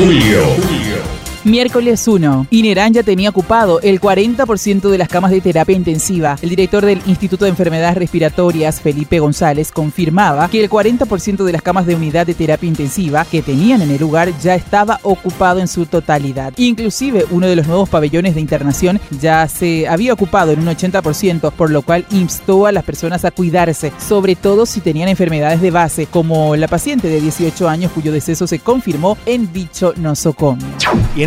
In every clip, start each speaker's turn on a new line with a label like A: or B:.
A: Julio.
B: Miércoles 1. Inerán ya tenía ocupado el 40% de las camas de terapia intensiva. El director del Instituto de Enfermedades Respiratorias, Felipe González, confirmaba que el 40% de las camas de unidad de terapia intensiva que tenían en el lugar ya estaba ocupado en su totalidad. Inclusive uno de los nuevos pabellones de internación ya se había ocupado en un 80%, por lo cual instó a las personas a cuidarse, sobre todo si tenían enfermedades de base, como la paciente de 18 años cuyo deceso se confirmó en dicho nosocomio.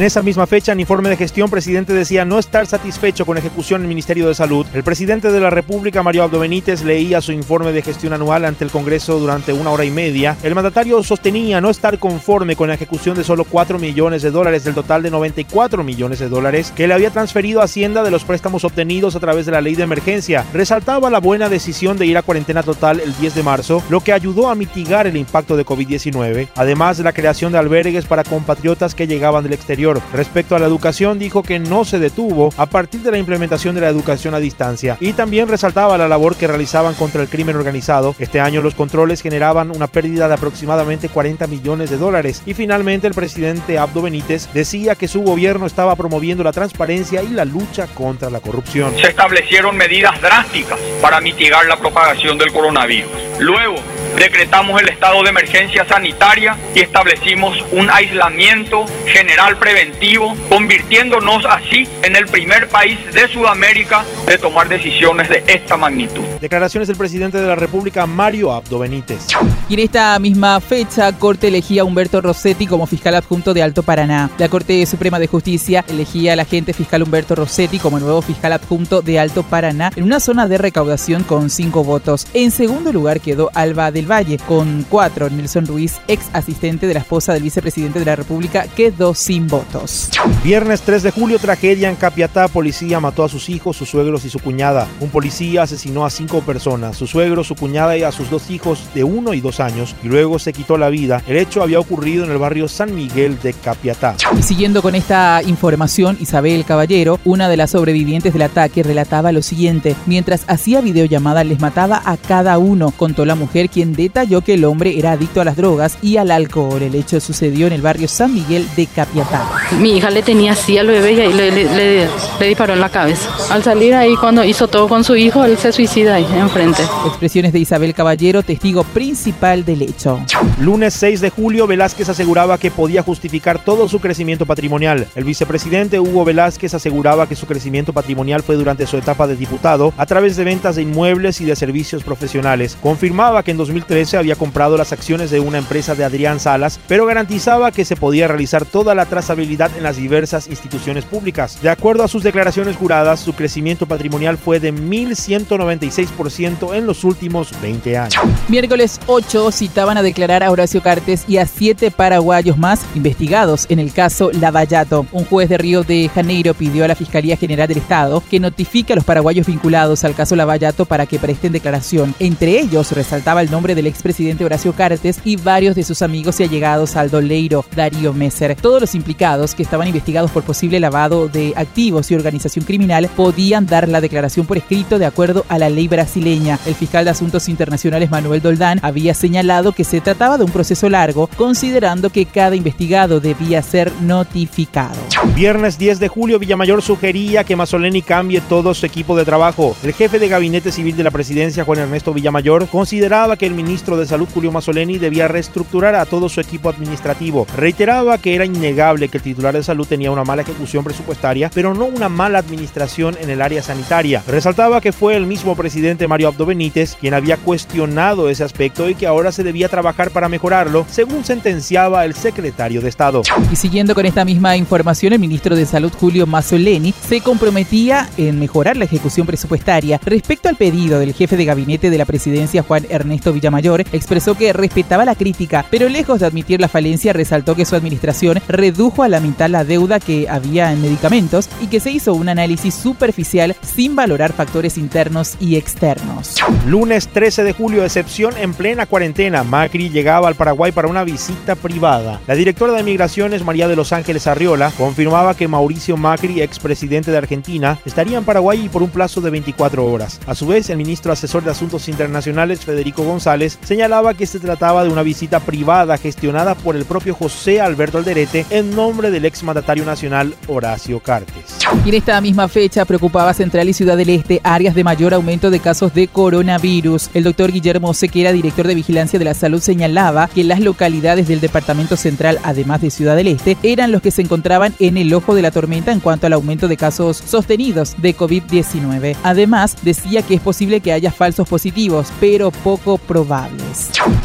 C: Esa misma fecha, en informe de gestión, presidente decía no estar satisfecho con ejecución del Ministerio de Salud. El presidente de la República, Mario Abdo Benítez, leía su informe de gestión anual ante el Congreso durante una hora y media. El mandatario sostenía no estar conforme con la ejecución de solo 4 millones de dólares del total de 94 millones de dólares que le había transferido a Hacienda de los préstamos obtenidos a través de la ley de emergencia. Resaltaba la buena decisión de ir a cuarentena total el 10 de marzo, lo que ayudó a mitigar el impacto de COVID-19, además de la creación de albergues para compatriotas que llegaban del exterior Respecto a la educación, dijo que no se detuvo a partir de la implementación de la educación a distancia y también resaltaba la labor que realizaban contra el crimen organizado. Este año los controles generaban una pérdida de aproximadamente 40 millones de dólares y finalmente el presidente Abdo Benítez decía que su gobierno estaba promoviendo la transparencia y la lucha contra la corrupción.
D: Se establecieron medidas drásticas para mitigar la propagación del coronavirus. Luego, decretamos el estado de emergencia sanitaria y establecimos un aislamiento general preventivo, convirtiéndonos así en el primer país de Sudamérica de tomar decisiones de esta magnitud.
C: Declaraciones del presidente de la República, Mario Abdo Benítez.
B: Y en esta misma fecha, Corte elegía a Humberto Rossetti como fiscal adjunto de Alto Paraná. La Corte Suprema de Justicia elegía al agente fiscal Humberto Rossetti como nuevo fiscal adjunto de Alto Paraná en una zona de recaudación con cinco votos. En segundo lugar quedó Alba del Valle con cuatro. Nelson Ruiz, ex asistente de la esposa del vicepresidente de la República, quedó sin votos.
C: Viernes 3 de julio, tragedia en Capiatá. Policía mató a sus hijos, sus suegros y su cuñada. Un policía asesinó a cinco personas, su suegro, su cuñada y a sus dos hijos de uno y dos años, y luego se quitó la vida. El hecho había ocurrido en el barrio San Miguel de Capiatá.
B: Siguiendo con esta información, Isabel Caballero, una de las sobrevivientes del ataque, relataba lo siguiente. Mientras hacía videollamada, les mataba a cada uno, contó la mujer, quien detalló que el hombre era adicto a las drogas y al alcohol. El hecho sucedió en el barrio San Miguel de Capiatá.
E: Mi hija le tenía así al bebé y ahí le, le, le, le disparó en la cabeza. Al salir ahí, cuando hizo todo con su hijo, él se suicida ahí enfrente.
B: Expresiones de Isabel Caballero, testigo principal del hecho.
C: Lunes 6 de julio, Velázquez aseguraba que podía justificar todo su crecimiento patrimonial. El vicepresidente Hugo Velázquez aseguraba que su crecimiento patrimonial fue durante su etapa de diputado a través de ventas de inmuebles y de servicios profesionales. Confirmaba que en 2013 había comprado las acciones de una empresa de Adrián Salas, pero garantizaba que se podía realizar toda la trazabilidad en las diversas instituciones públicas. De acuerdo a sus declaraciones juradas, su crecimiento patrimonial fue de 1.196% en los últimos 20 años.
B: Miércoles 8 citaban a declarar a Horacio Cartes y a siete paraguayos más investigados en el caso Lavallato. Un juez de Río de Janeiro pidió a la Fiscalía General del Estado que notifique a los paraguayos vinculados al caso Lavallato para que presten declaración. Entre ellos resaltaba el nombre del expresidente Horacio Cartes y varios de sus amigos y allegados Aldo Leiro, Darío Messer. Todos los implicados que estaban investigados por posible lavado de activos y organización criminal podían dar la declaración por escrito de acuerdo a la ley brasileña. El fiscal de Asuntos Internacionales Manuel Doldán había señalado que se trataba de un proceso largo, considerando que cada investigado debía ser notificado.
C: Viernes 10 de julio, Villamayor sugería que Mazzoleni cambie todo su equipo de trabajo. El jefe de gabinete civil de la presidencia, Juan Ernesto Villamayor, consideraba que el ministro de Salud, Julio Mazzoleni, debía reestructurar a todo su equipo administrativo. Reiteraba que era innegable que el titular de salud tenía una mala ejecución presupuestaria, pero no una mala administración en el área sanitaria. Resaltaba que fue el mismo presidente Mario Abdo Benítez quien había cuestionado ese aspecto y que ahora se debía trabajar para mejorarlo, según sentenciaba el secretario de Estado.
B: Y siguiendo con esta misma información, el ministro de Salud Julio Mazzoleni se comprometía en mejorar la ejecución presupuestaria. Respecto al pedido del jefe de gabinete de la presidencia Juan Ernesto Villamayor, expresó que respetaba la crítica, pero lejos de admitir la falencia, resaltó que su administración redujo a la mitad la deuda que había en medicamentos y que se hizo un análisis superficial sin valorar factores internos y externos.
C: Lunes 13 de julio, excepción en plena cuarentena. Macri llegaba al Paraguay para una visita privada. La directora de Migraciones, María de los Ángeles Arriola, confirmaba que Mauricio Macri, expresidente de Argentina, estaría en Paraguay por un plazo de 24 horas. A su vez, el ministro asesor de Asuntos Internacionales, Federico González, señalaba que se trataba de una visita privada gestionada por el propio José Alberto Alderete en nombre del exmandatario nacional Horacio Cartes.
B: Y en esta misma fecha preocupaba Central y Ciudad del Este áreas de mayor aumento de casos de coronavirus. El doctor Guillermo Sequera, director de Vigilancia de la Salud, señalaba que las localidades del Departamento Central, además de Ciudad del Este, eran los que se encontraban en el ojo de la tormenta en cuanto al aumento de casos sostenidos de COVID-19. Además, decía que es posible que haya falsos positivos, pero poco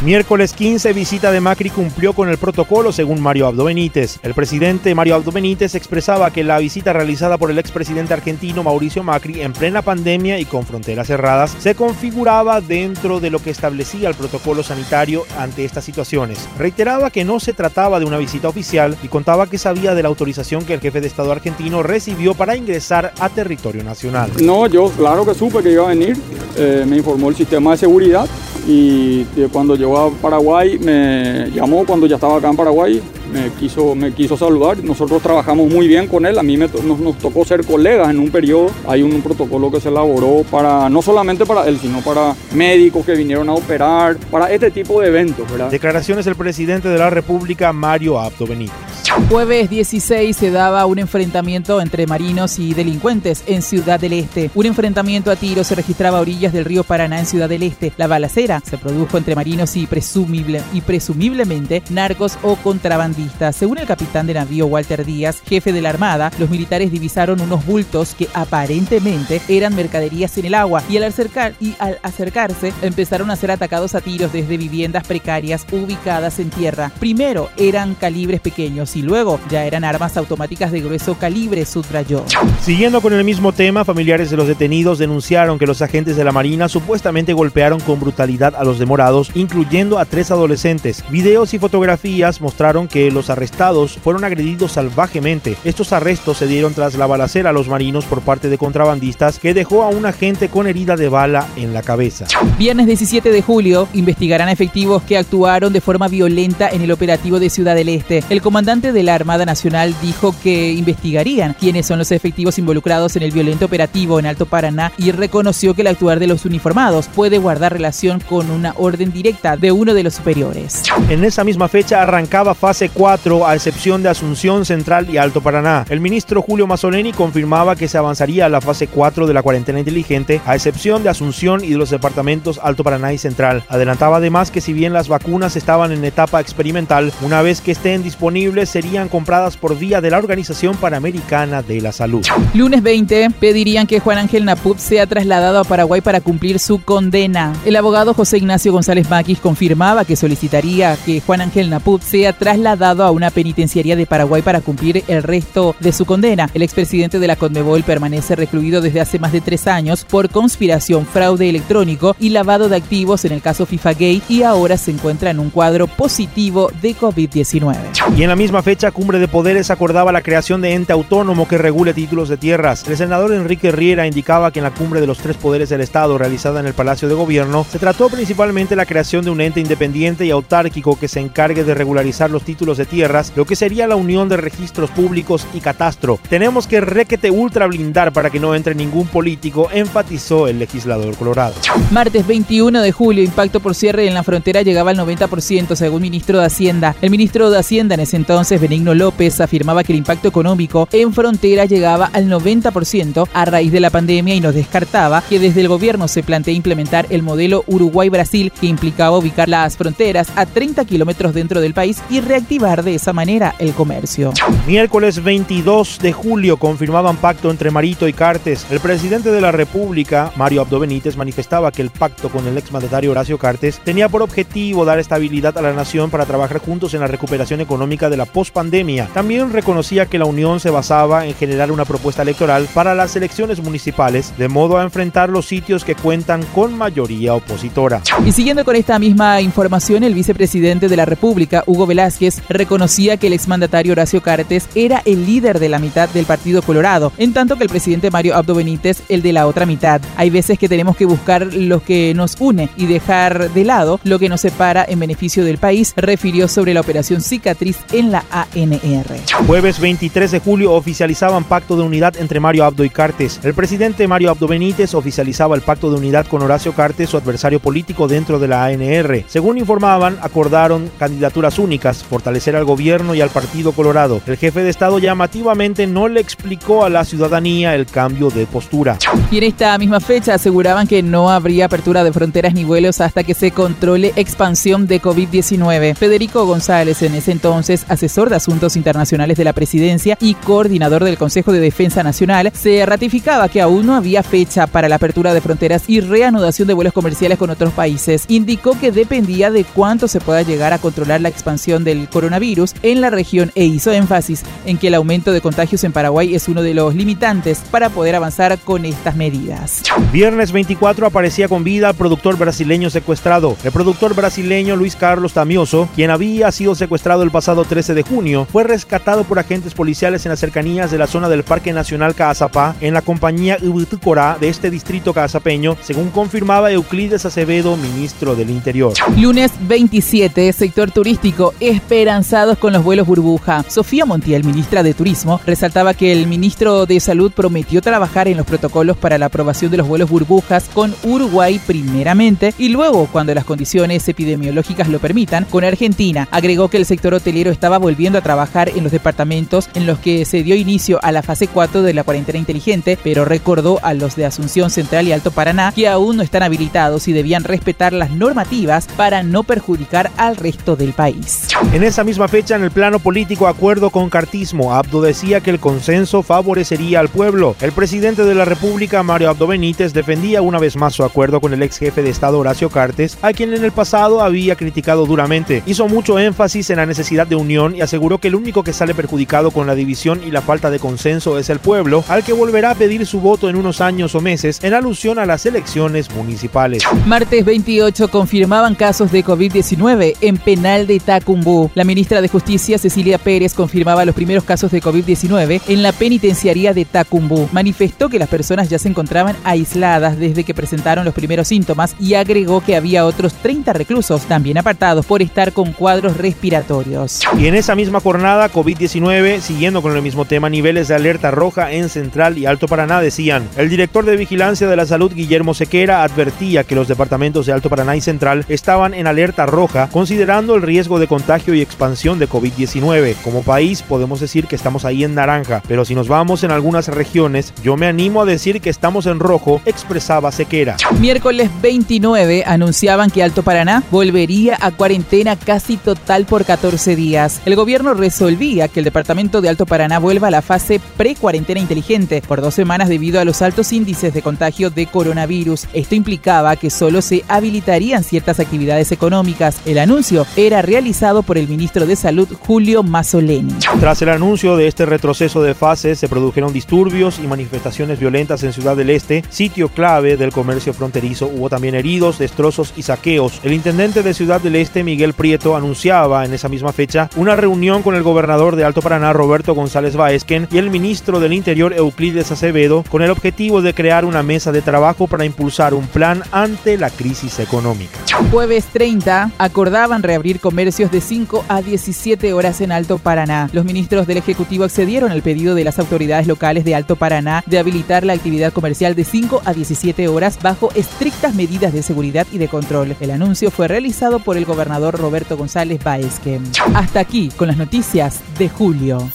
C: Miércoles 15, visita de Macri cumplió con el protocolo según Mario Abdo Benítez. El presidente Mario Abdo Benítez expresaba que la visita realizada por el expresidente argentino Mauricio Macri en plena pandemia y con fronteras cerradas se configuraba dentro de lo que establecía el protocolo sanitario ante estas situaciones. Reiteraba que no se trataba de una visita oficial y contaba que sabía de la autorización que el jefe de Estado argentino recibió para ingresar a territorio nacional.
A: No, yo claro que supe que iba a venir, eh, me informó el sistema de seguridad y eh, cuando llegó a Paraguay me llamó cuando ya estaba acá en Paraguay me quiso, me quiso saludar. Nosotros trabajamos muy bien con él. A mí me, nos, nos, tocó ser colegas en un periodo. Hay un, protocolo que se elaboró para, no solamente para él, sino para médicos que vinieron a operar, para este tipo de eventos.
C: Declaraciones del presidente de la República, Mario Abdo Benítez.
B: Jueves 16 se daba un enfrentamiento entre marinos y delincuentes en Ciudad del Este. Un enfrentamiento a tiro se registraba a orillas del río Paraná en Ciudad del Este. La balacera se produjo entre marinos y, presumible, y presumiblemente narcos o contrabandistas. Según el capitán de navío Walter Díaz, jefe de la Armada, los militares divisaron unos bultos que aparentemente eran mercaderías en el agua y al, y al acercarse empezaron a ser atacados a tiros desde viviendas precarias ubicadas en tierra. Primero eran calibres pequeños y luego ya eran armas automáticas de grueso calibre, subrayó.
C: Siguiendo con el mismo tema, familiares de los detenidos denunciaron que los agentes de la Marina supuestamente golpearon con brutalidad a los demorados, incluyendo a tres adolescentes. Videos y fotografías mostraron que los arrestados fueron agredidos salvajemente. Estos arrestos se dieron tras la balacera a los marinos por parte de contrabandistas que dejó a un agente con herida de bala en la cabeza.
B: Viernes 17 de julio investigarán efectivos que actuaron de forma violenta en el operativo de Ciudad del Este. El comandante de la Armada Nacional dijo que investigarían quiénes son los efectivos involucrados en el violento operativo en Alto Paraná y reconoció que el actuar de los uniformados puede guardar relación con una orden directa de uno de los superiores.
C: En esa misma fecha arrancaba fase 4 a excepción de Asunción Central y Alto Paraná. El ministro Julio Mazzoleni confirmaba que se avanzaría a la fase 4 de la cuarentena inteligente a excepción de Asunción y de los departamentos Alto Paraná y Central. Adelantaba además que si bien las vacunas estaban en etapa experimental, una vez que estén disponibles serían compradas por vía de la Organización Panamericana de la Salud.
B: Lunes 20 pedirían que Juan Ángel Naput sea trasladado a Paraguay para cumplir su condena. El abogado José Ignacio González Maquis confirmaba que solicitaría que Juan Ángel Naput sea trasladado a una penitenciaría de Paraguay para cumplir el resto de su condena. El expresidente de la Conmebol permanece recluido desde hace más de tres años por conspiración, fraude electrónico y lavado de activos en el caso FIFA Gay y ahora se encuentra en un cuadro positivo de COVID-19.
C: Y en la misma fecha, Cumbre de Poderes acordaba la creación de ente autónomo que regule títulos de tierras. El senador Enrique Riera indicaba que en la Cumbre de los Tres Poderes del Estado realizada en el Palacio de Gobierno se trató principalmente la creación de un ente independiente y autárquico que se encargue de regularizar los títulos de tierras, lo que sería la unión de registros públicos y catastro. Tenemos que requete ultra blindar para que no entre ningún político, enfatizó el legislador colorado.
B: Martes 21 de julio, impacto por cierre en la frontera llegaba al 90% según ministro de Hacienda. El ministro de Hacienda en ese entonces, Benigno López, afirmaba que el impacto económico en frontera llegaba al 90% a raíz de la pandemia y nos descartaba que desde el gobierno se plantea implementar el modelo Uruguay-Brasil que implicaba ubicar las fronteras a 30 kilómetros dentro del país y reactivar de esa manera el comercio.
C: Miércoles 22 de julio confirmaban pacto entre Marito y Cartes. El presidente de la República, Mario Abdo Benítez, manifestaba que el pacto con el exmandatario Horacio Cartes tenía por objetivo dar estabilidad a la nación para trabajar juntos en la recuperación económica de la pospandemia. También reconocía que la unión se basaba en generar una propuesta electoral para las elecciones municipales, de modo a enfrentar los sitios que cuentan con mayoría opositora.
B: Y siguiendo con esta misma información, el vicepresidente de la República, Hugo Velázquez, reconocía que el exmandatario Horacio Cartes era el líder de la mitad del Partido Colorado, en tanto que el presidente Mario Abdo Benítez el de la otra mitad. Hay veces que tenemos que buscar lo que nos une y dejar de lado lo que nos separa en beneficio del país, refirió sobre la operación cicatriz en la ANR.
C: Jueves 23 de julio oficializaban pacto de unidad entre Mario Abdo y Cartes. El presidente Mario Abdo Benítez oficializaba el pacto de unidad con Horacio Cartes, su adversario político dentro de la ANR. Según informaban, acordaron candidaturas únicas, fortalecer al gobierno y al Partido Colorado. El jefe de Estado llamativamente no le explicó a la ciudadanía el cambio de postura.
B: Y en esta misma fecha aseguraban que no habría apertura de fronteras ni vuelos hasta que se controle expansión de COVID-19. Federico González, en ese entonces asesor de Asuntos Internacionales de la Presidencia y coordinador del Consejo de Defensa Nacional, se ratificaba que aún no había fecha para la apertura de fronteras y reanudación de vuelos comerciales con otros países. Indicó que dependía de cuánto se pueda llegar a controlar la expansión del coronavirus en la región e hizo énfasis en que el aumento de contagios en Paraguay es uno de los limitantes para poder avanzar con estas medidas.
C: Viernes 24 aparecía con vida el productor brasileño secuestrado. El productor brasileño Luis Carlos Tamioso, quien había sido secuestrado el pasado 13 de junio, fue rescatado por agentes policiales en las cercanías de la zona del Parque Nacional Caazapá en la compañía Ubutucorá de este distrito cazapeño, según confirmaba Euclides Acevedo, ministro del Interior.
B: Lunes 27, sector turístico, esperanzados con los vuelos burbuja. Sofía Montiel, ministra de Turismo, resaltaba que el ministro de Salud prometió trabajar en los protocolos para la aprobación de los vuelos burbujas con Uruguay primeramente y luego, cuando las condiciones epidemiológicas lo permitan, con Argentina. Agregó que el sector hotelero estaba volviendo a trabajar en los departamentos en los que se dio inicio a la fase 4 de la cuarentena inteligente, pero recordó a los de Asunción Central y Alto Paraná que aún no están habilitados y debían respetar las normativas para no perjudicar al resto del país.
C: En esa misma fecha, en el plano político, acuerdo con cartismo, Abdo decía que el consenso favorecería al pueblo. El presidente de la República, Mario Abdo Benítez, defendía una vez más su acuerdo con el ex jefe de Estado Horacio Cartes, a quien en el pasado había criticado duramente. Hizo mucho énfasis en la necesidad de unión y aseguró que el único que sale perjudicado con la división y la falta de consenso es el pueblo, al que volverá a pedir su voto en unos años o meses en alusión a las elecciones municipales.
B: Martes 28 confirmaban casos de COVID-19 en penal de Tacumbú. La ministra de Justicia, Cecilia Pérez, confirmaba los primeros casos de COVID-19 en la penitenciaría de Tacumbú. Manifestó que las personas ya se encontraban aisladas desde que presentaron los primeros síntomas y agregó que había otros 30 reclusos también apartados por estar con cuadros respiratorios.
C: Y en esa misma jornada, COVID-19, siguiendo con el mismo tema, niveles de alerta roja en Central y Alto Paraná decían, el director de Vigilancia de la Salud, Guillermo Sequera, advertía que los departamentos de Alto Paraná y Central estaban en alerta roja, considerando el riesgo de contagio y expansión de COVID-19. Como país podemos decir que estamos ahí en naranja, pero si nos vamos en algunas regiones, yo me animo a decir que estamos en rojo, expresaba Sequera.
B: Miércoles 29 anunciaban que Alto Paraná volvería a cuarentena casi total por 14 días. El gobierno resolvía que el departamento de Alto Paraná vuelva a la fase pre-cuarentena inteligente por dos semanas debido a los altos índices de contagio de coronavirus. Esto implicaba que solo se habilitarían ciertas actividades económicas. El anuncio era realizado por el ministro de Salud, Julio Mazzoleni.
C: Tras el anuncio de este retroceso de fases, se produjeron disturbios y manifestaciones violentas en Ciudad del Este, sitio clave del comercio fronterizo. Hubo también heridos, destrozos y saqueos. El intendente de Ciudad del Este, Miguel Prieto, anunciaba en esa misma fecha una reunión con el gobernador de Alto Paraná, Roberto González Baezquen, y el ministro del Interior, Euclides Acevedo, con el objetivo de crear una mesa de trabajo para impulsar un plan ante la crisis económica.
B: Jueves 30 acordaban reabrir comercios de 5 a 17 horas en Alto Paraná. Los ministros del Ejecutivo accedieron al pedido de las autoridades locales de Alto Paraná de habilitar la actividad comercial de 5 a 17 horas bajo estrictas medidas de seguridad y de control. El anuncio fue realizado por el gobernador Roberto González Baezque. Hasta aquí con las noticias de julio.